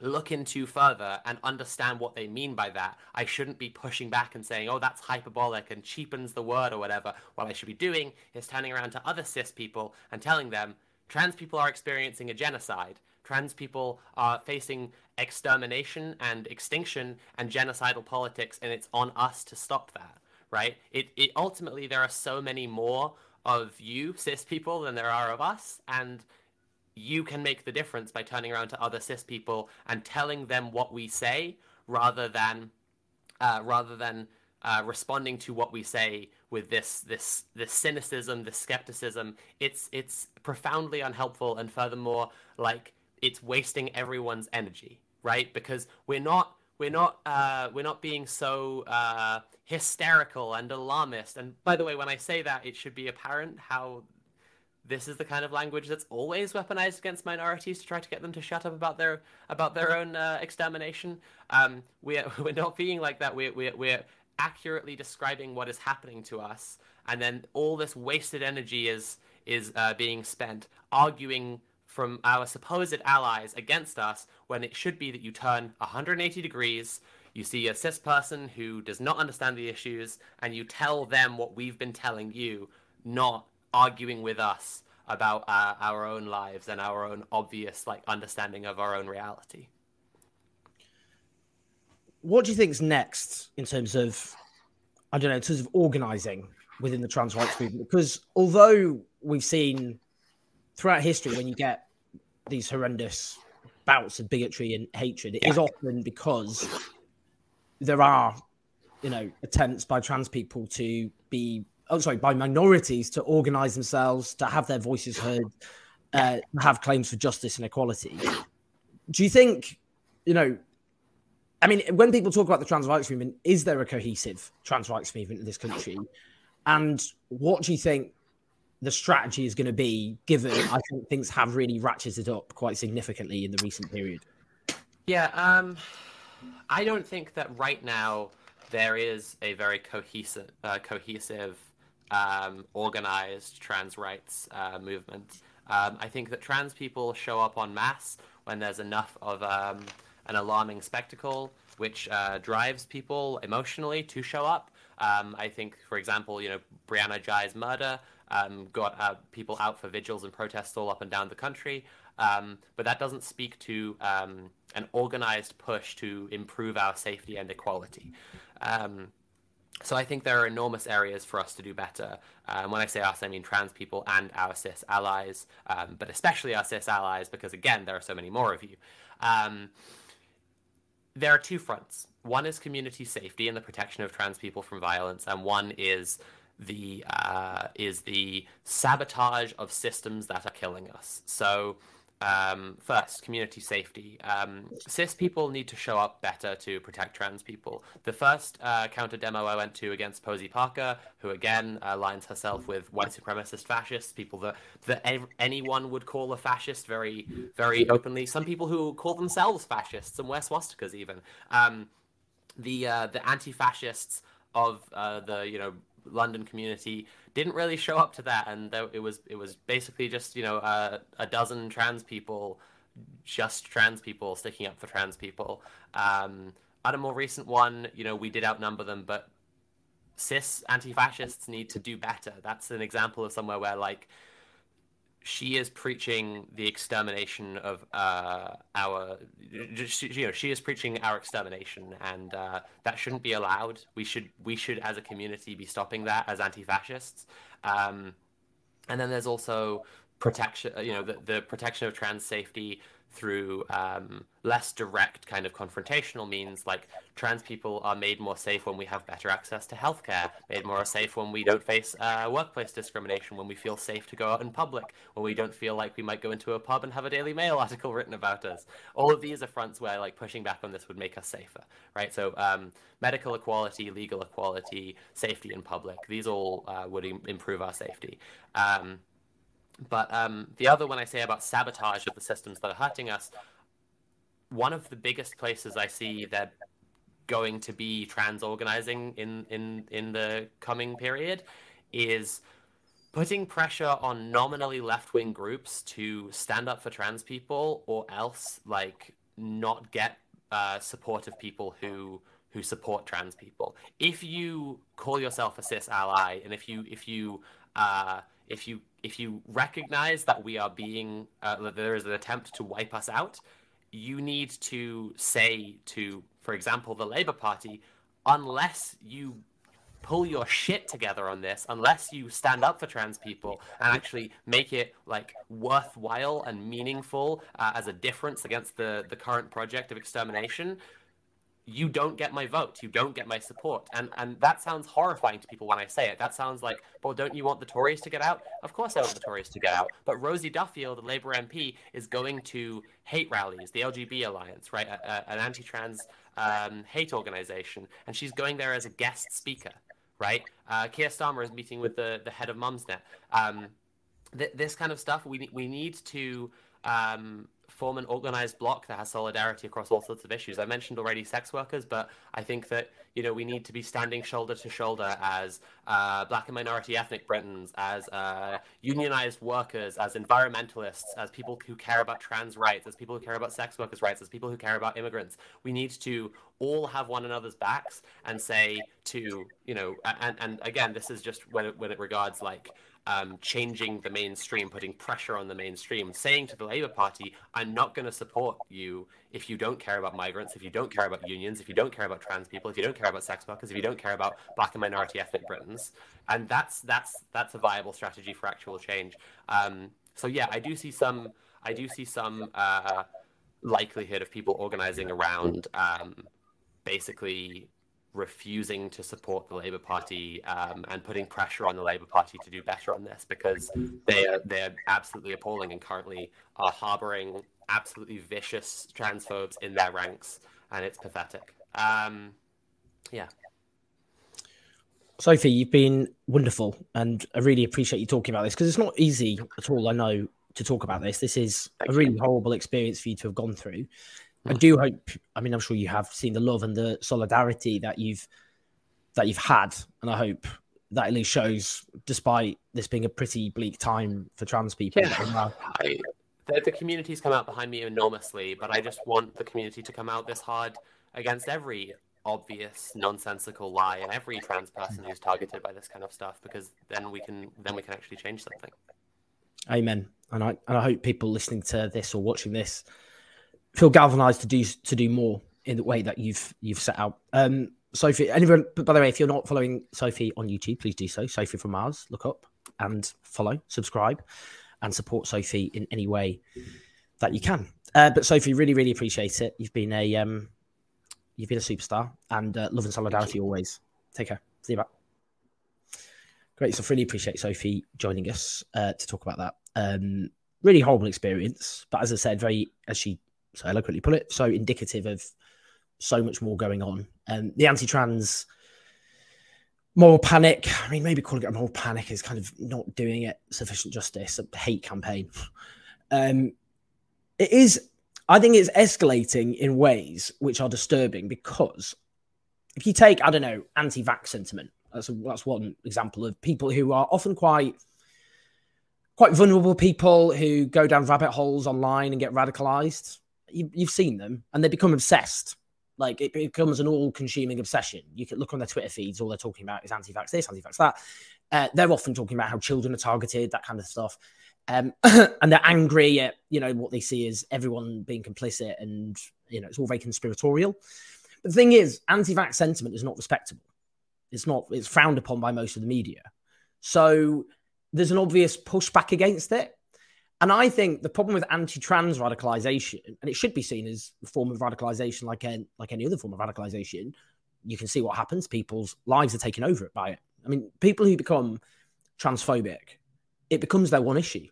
look into further and understand what they mean by that. I shouldn't be pushing back and saying, oh, that's hyperbolic and cheapens the word or whatever. What I should be doing is turning around to other cis people and telling them trans people are experiencing a genocide trans people are facing extermination and extinction and genocidal politics, and it's on us to stop that, right? It, it ultimately there are so many more of you cis people than there are of us, and you can make the difference by turning around to other cis people and telling them what we say rather than uh, rather than uh, responding to what we say with this this this cynicism, this skepticism. It's it's profoundly unhelpful, and furthermore, like it's wasting everyone's energy, right? Because we're not we're not uh, we're not being so uh, hysterical and alarmist. And by the way, when I say that, it should be apparent how this is the kind of language that's always weaponized against minorities to try to get them to shut up about their about their own uh, extermination. Um, we're we're not being like that. We're we're we're accurately describing what is happening to us, and then all this wasted energy is is uh, being spent arguing from our supposed allies against us when it should be that you turn 180 degrees, you see a cis person who does not understand the issues, and you tell them what we've been telling you, not arguing with us about uh, our own lives and our own obvious like understanding of our own reality. What do you think is next in terms of, I don't know, in terms of organizing within the trans rights movement? Because although we've seen throughout history when you get these horrendous bouts of bigotry and hatred, it is often because there are, you know, attempts by trans people to be, oh, sorry, by minorities to organize themselves, to have their voices heard, uh, have claims for justice and equality. Do you think, you know, I mean, when people talk about the trans rights movement, is there a cohesive trans rights movement in this country? And what do you think the strategy is going to be, given I think things have really ratcheted up quite significantly in the recent period. Yeah, um, I don't think that right now there is a very cohesive, uh, cohesive, um, organized trans rights uh, movement. Um, I think that trans people show up en masse when there's enough of um, an alarming spectacle, which uh, drives people emotionally to show up. Um, I think, for example, you know, Brianna Ghey's murder um, got uh, people out for vigils and protests all up and down the country. Um, but that doesn't speak to um, an organized push to improve our safety and equality. Um, so I think there are enormous areas for us to do better. Um, when I say us, I mean trans people and our cis allies, um, but especially our cis allies, because again, there are so many more of you. There are two fronts. One is community safety and the protection of trans people from violence, and one is the uh, is the sabotage of systems that are killing us. So um, first, community safety. Um, cis people need to show up better to protect trans people. The first uh, counter demo I went to against Posie Parker, who again aligns herself with white supremacist fascists, people that, that anyone would call a fascist very, very openly. Some people who call themselves fascists and wear swastikas even. Um, the uh, the anti-fascists of uh, the you know London community didn't really show up to that, and it was it was basically just you know uh, a dozen trans people, just trans people sticking up for trans people. Um, a more recent one, you know, we did outnumber them, but cis anti-fascists need to do better. That's an example of somewhere where like she is preaching the extermination of uh, our you know she is preaching our extermination and uh, that shouldn't be allowed. We should we should as a community be stopping that as anti-fascists. Um, and then there's also protection you know the, the protection of trans safety through um, less direct kind of confrontational means like trans people are made more safe when we have better access to healthcare made more safe when we don't face uh, workplace discrimination when we feel safe to go out in public when we don't feel like we might go into a pub and have a daily mail article written about us. All of these are fronts where like pushing back on this would make us safer right? So um, medical equality legal equality safety in public these all uh, would Im- improve our safety. Um, but um, the other one I say about sabotage of the systems that are hurting us, one of the biggest places I see that going to be trans organizing in, in, in the coming period is putting pressure on nominally left wing groups to stand up for trans people or else like not get uh, support of people who who support trans people. If you call yourself a cis ally and if you if you uh, if you if you recognize that we are being uh, that there is an attempt to wipe us out, you need to say to, for example, the Labour Party, unless you pull your shit together on this, unless you stand up for trans people and actually make it like worthwhile and meaningful uh, as a difference against the the current project of extermination, you don't get my vote you don't get my support. And and that sounds horrifying to people when i say it. That sounds like well don't you want the tories to get out? Of course i want the tories to get out. But rosie duffield the labour mp is going to hate rallies the lgb alliance right? A, a, an anti-trans um, hate organization. And she's going there as a guest speaker right? Uh, keir starmer is meeting with the, the head of mumsnet. Um, th- this kind of stuff we, we need to um, form an organized bloc that has solidarity across all sorts of issues. I mentioned already sex workers, but I think that you know we need to be standing shoulder to shoulder as uh, Black and minority ethnic Britons, as uh, unionized workers, as environmentalists, as people who care about trans rights, as people who care about sex workers' rights, as people who care about immigrants. We need to all have one another's backs and say to you know, and and again, this is just when it, when it regards like um, changing the mainstream, putting pressure on the mainstream, saying to the Labour Party, I'm not going to support you if you don't care about migrants, if you don't care about unions, if you don't care about trans people, if you don't care about sex workers, if you don't care about black and minority ethnic Britons. And that's that's that's a viable strategy for actual change. Um, so yeah, I do see some I do see some uh, likelihood of people organizing around um, basically refusing to support the Labour Party um, and putting pressure on the Labour Party to do better on this because they are they're absolutely appalling and currently are harboring absolutely vicious transphobes in their ranks, and it's pathetic. Um, yeah. Sophie, you've been wonderful, and I really appreciate you talking about this because it's not easy at all. I know to talk about this. This is Thank a really you. horrible experience for you to have gone through. I mm. do hope. I mean, I'm sure you have seen the love and the solidarity that you've that you've had, and I hope that at least shows, despite this being a pretty bleak time for trans people. Yeah. I, the, the community's come out behind me enormously, but I just want the community to come out this hard against every obvious nonsensical lie and every trans person who's targeted by this kind of stuff because then we can then we can actually change something amen and i and i hope people listening to this or watching this feel galvanized to do to do more in the way that you've you've set out um sophie anyone by the way if you're not following sophie on youtube please do so sophie from mars look up and follow subscribe and support sophie in any way that you can uh, but sophie really really appreciate it you've been a um You've been a superstar and uh, love and solidarity always. Take care. See you back. Great. So, really appreciate Sophie joining us uh, to talk about that. Um, really horrible experience, but as I said, very, as she so eloquently put it, so indicative of so much more going on. And um, the anti trans moral panic, I mean, maybe calling it a moral panic is kind of not doing it sufficient justice, a hate campaign. Um, it is I think it's escalating in ways which are disturbing because if you take, I don't know, anti vax sentiment, that's, a, that's one example of people who are often quite quite vulnerable people who go down rabbit holes online and get radicalized. You, have seen them and they become obsessed. Like it becomes an all consuming obsession. You can look on their Twitter feeds, all they're talking about is anti vax this, anti vax that. Uh, they're often talking about how children are targeted, that kind of stuff um, and they're angry at you know what they see as everyone being complicit, and you know it's all very conspiratorial. But the thing is, anti-vax sentiment is not respectable. It's not. It's frowned upon by most of the media. So there's an obvious pushback against it. And I think the problem with anti-trans radicalization, and it should be seen as a form of radicalization, like any, like any other form of radicalization, you can see what happens. People's lives are taken over by it. I mean, people who become transphobic, it becomes their one issue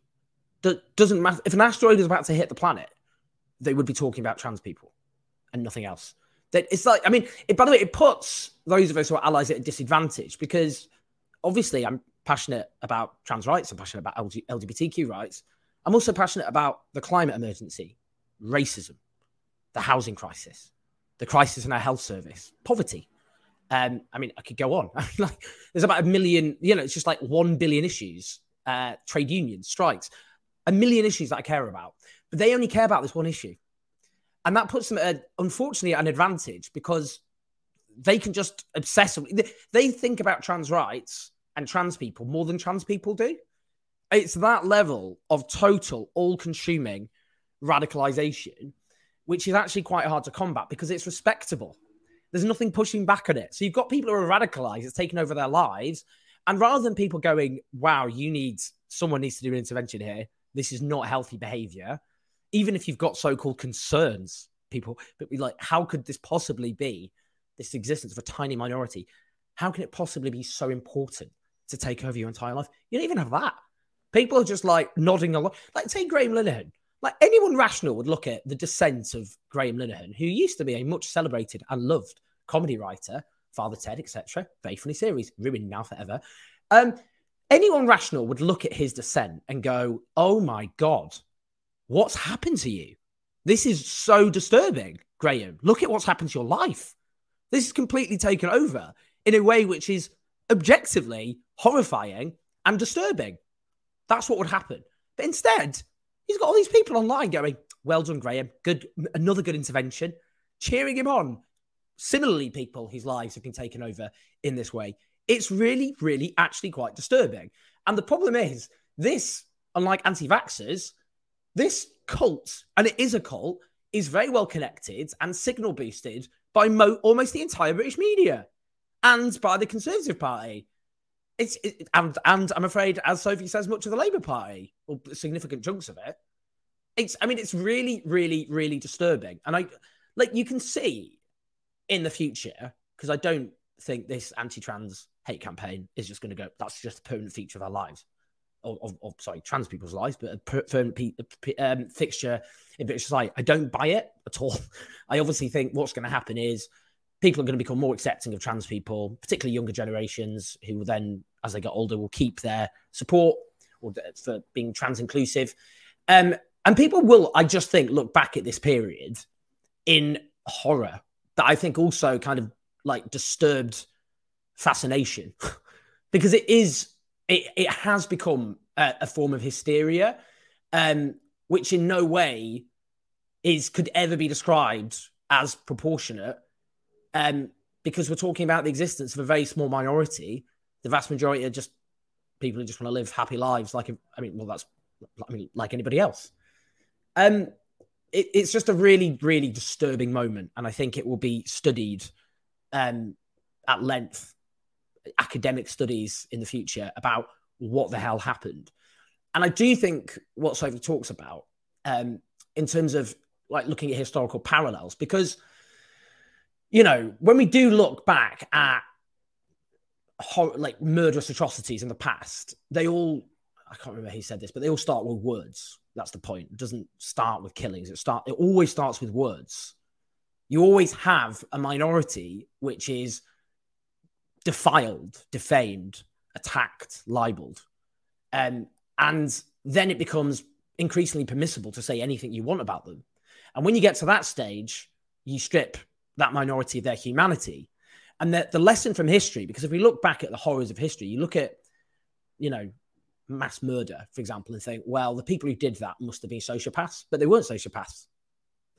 that doesn't matter. If an asteroid is about to hit the planet, they would be talking about trans people and nothing else. That it's like, I mean, it, by the way, it puts those of us who are allies at a disadvantage because obviously I'm passionate about trans rights, I'm passionate about LGBTQ rights. I'm also passionate about the climate emergency, racism, the housing crisis, the crisis in our health service, poverty. Um, I mean, I could go on. like, there's about a million, you know, it's just like one billion issues, uh, trade unions, strikes a million issues that I care about, but they only care about this one issue. And that puts them at, unfortunately, at an advantage because they can just obsessively, they think about trans rights and trans people more than trans people do. It's that level of total, all consuming radicalization, which is actually quite hard to combat because it's respectable. There's nothing pushing back on it. So you've got people who are radicalized, it's taken over their lives. And rather than people going, wow, you need, someone needs to do an intervention here, this is not healthy behavior. Even if you've got so called concerns, people, but be like, how could this possibly be this existence of a tiny minority? How can it possibly be so important to take over your entire life? You don't even have that. People are just like nodding along. Like, take Graham Linehan. Like, anyone rational would look at the descent of Graham Linehan, who used to be a much celebrated and loved comedy writer, Father Ted, etc. Very funny series, ruined now forever. Um, anyone rational would look at his descent and go, oh my God, what's happened to you? This is so disturbing, Graham. Look at what's happened to your life. This is completely taken over in a way which is objectively horrifying and disturbing. That's what would happen. But instead, he's got all these people online going, well done, Graham. Good, another good intervention, cheering him on. Similarly, people whose lives have been taken over in this way. It's really, really actually quite disturbing. And the problem is, this, unlike anti vaxxers, this cult, and it is a cult, is very well connected and signal boosted by mo- almost the entire British media and by the Conservative Party. It's it, and and I'm afraid, as Sophie says, much of the Labour Party or significant chunks of it. It's I mean, it's really, really, really disturbing, and I like you can see in the future because I don't think this anti-trans hate campaign is just going to go. That's just a permanent feature of our lives, of, of, of sorry, trans people's lives, but a permanent um, fixture in British society. I don't buy it at all. I obviously think what's going to happen is people are going to become more accepting of trans people, particularly younger generations, who will then, as they get older, will keep their support or for being trans inclusive. Um, and people will, I just think, look back at this period in horror that I think also kind of like disturbed fascination because it is it, it has become a, a form of hysteria um which in no way is could ever be described as proportionate um because we're talking about the existence of a very small minority. The vast majority are just people who just want to live happy lives. Like, I mean, well, that's I mean, like anybody else. Um, it, it's just a really, really disturbing moment, and I think it will be studied um, at length, academic studies in the future about what the hell happened. And I do think what Sophie talks about um, in terms of like looking at historical parallels, because you know when we do look back at hor- like murderous atrocities in the past, they all I can't remember who said this, but they all start with words. That's the point. It doesn't start with killings. It start. It always starts with words. You always have a minority which is defiled, defamed, attacked, libeled, um, and then it becomes increasingly permissible to say anything you want about them. And when you get to that stage, you strip that minority of their humanity. And the, the lesson from history, because if we look back at the horrors of history, you look at, you know, mass murder, for example, and think, well, the people who did that must have been sociopaths, but they weren't sociopaths.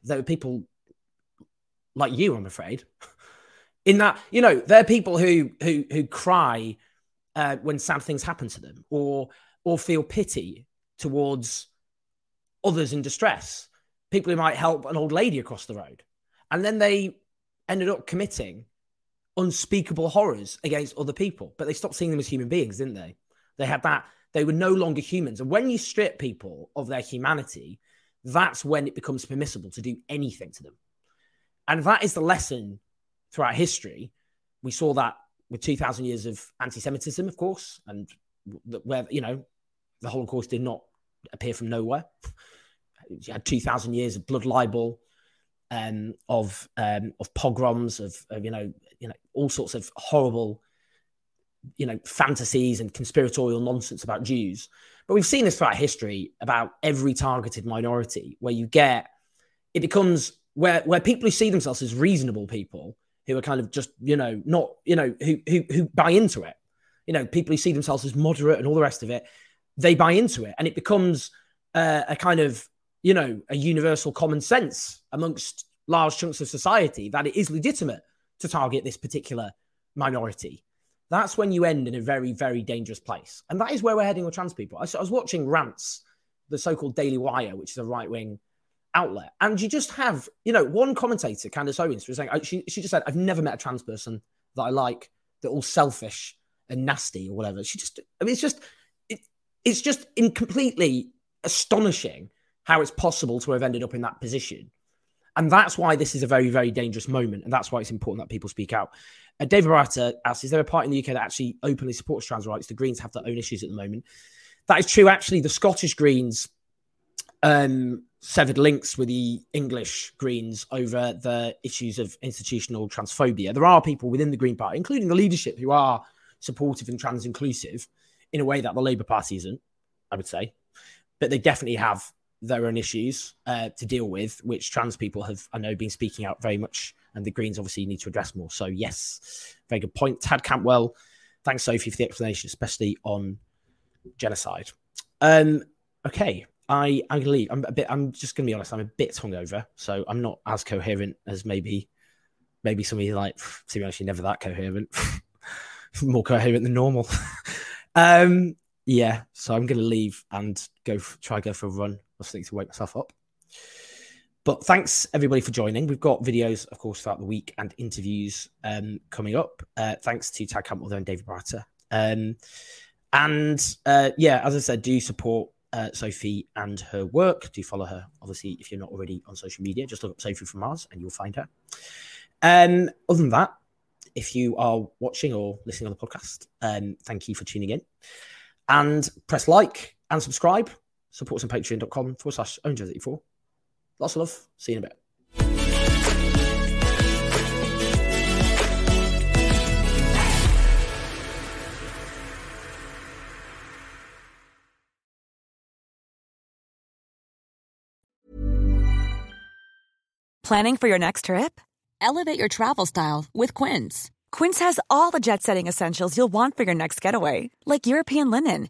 They were people like you, I'm afraid. In that, you know, they're people who who who cry uh, when sad things happen to them, or or feel pity towards others in distress. People who might help an old lady across the road, and then they ended up committing unspeakable horrors against other people. But they stopped seeing them as human beings, didn't they? They had that they were no longer humans. And when you strip people of their humanity, that's when it becomes permissible to do anything to them. And that is the lesson throughout history. We saw that with 2,000 years of anti Semitism, of course, and where, you know, the Holocaust did not appear from nowhere. You had 2,000 years of blood libel, um, of um, of pogroms, of, of, you know, you know, all sorts of horrible you know, fantasies and conspiratorial nonsense about Jews. But we've seen this throughout history about every targeted minority where you get it becomes where where people who see themselves as reasonable people who are kind of just, you know, not, you know, who who who buy into it. You know, people who see themselves as moderate and all the rest of it, they buy into it. And it becomes uh, a kind of, you know, a universal common sense amongst large chunks of society that it is legitimate to target this particular minority that's when you end in a very, very dangerous place. And that is where we're heading with trans people. I, was watching Rants, the so called Daily Wire, which is a right wing outlet. And you just have, you know, one commentator, Candace Owens, was saying, uh, she, she just said, I've never met a trans person that I like. They're all selfish and nasty or whatever. She just, I mean, it's just, it, it's just in completely astonishing how it's possible to have ended up in that position. And that's why this is a very, very dangerous moment. And that's why it's important that people speak out. Uh, David Barata asks, is there a party in the UK that actually openly supports trans rights? The Greens have their own issues at the moment. That is true. Actually, the Scottish Greens um, severed links with the English Greens over the issues of institutional transphobia. There are people within the Green Party, including the leadership, who are supportive and trans inclusive in a way that the Labour Party isn't, I would say. But they definitely have their own issues uh, to deal with, which trans people have, I know, been speaking out very much and the Greens obviously need to address more. So, yes, very good point. Tad Campbell, thanks, Sophie, for the explanation, especially on genocide. Um, okay, I I leave. I'm a bit. I'm just going to be honest. I'm a bit hungover, so I'm not as coherent as maybe maybe somebody like. To be honest, you're never that coherent. More coherent than normal. um, yeah, so I'm going to leave and go try go for a run. I think to wake myself up. But thanks everybody for joining. We've got videos, of course, throughout the week and interviews um, coming up. Uh, thanks to Tag Campbell and David Barata. Um, and uh, yeah, as I said, do support uh, Sophie and her work. Do follow her, obviously, if you're not already on social media. Just look up Sophie from Mars and you'll find her. Um, other than that, if you are watching or listening on the podcast, um, thank you for tuning in. And press like and subscribe. Support us on patreon.com forward slash own34 Lots of love. See you in a bit. Planning for your next trip? Elevate your travel style with Quince. Quince has all the jet setting essentials you'll want for your next getaway, like European linen,